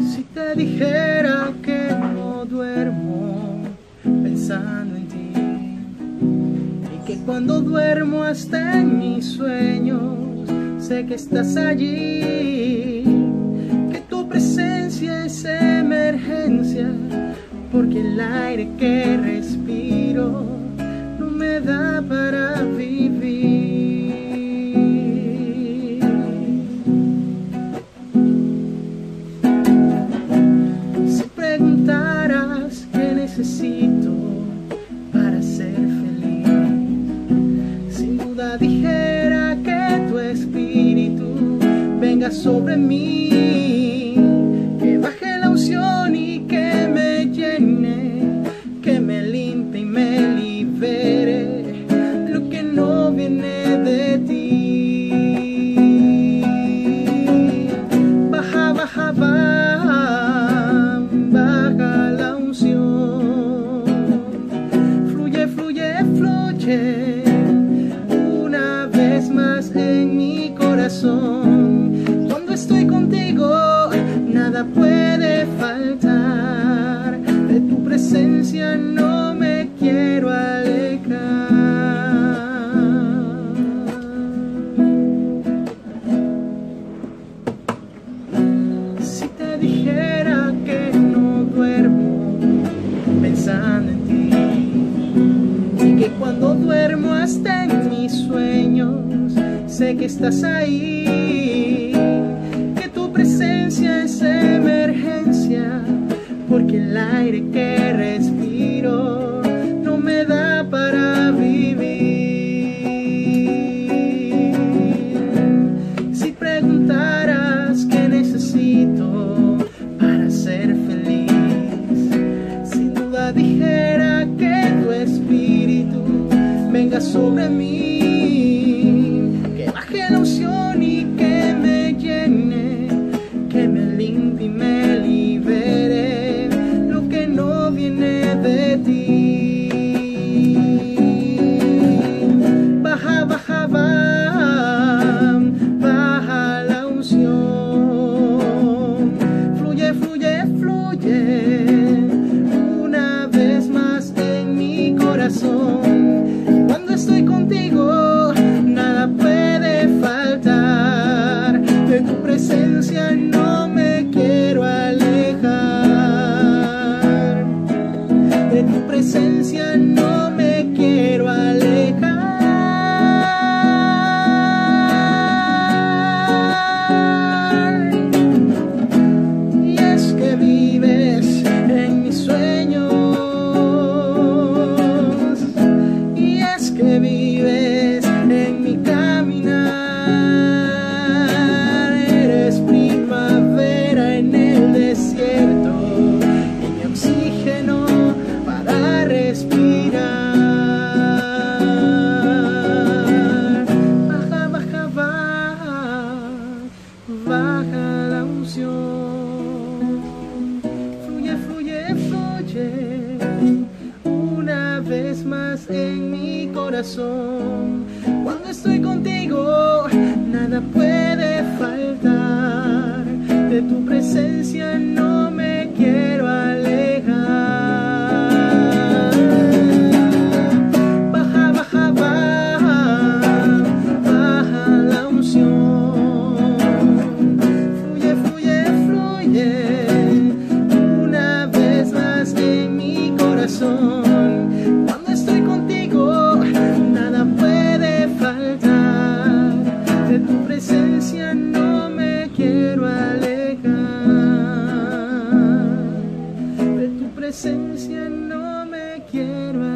Si te dijera que no duermo pensando en ti y que cuando duermo hasta en mis sueños Sé que estás allí, que tu presencia es emergencia, porque el aire que respiro no me da para sobre mí. dijera que no duermo pensando en ti y que cuando duermo hasta en mis sueños sé que estás ahí, que tu presencia es emergencia. dijera que tu espíritu venga sobre mí. Cuando estoy contigo, nada puede faltar. De tu presencia no presencia no me quiero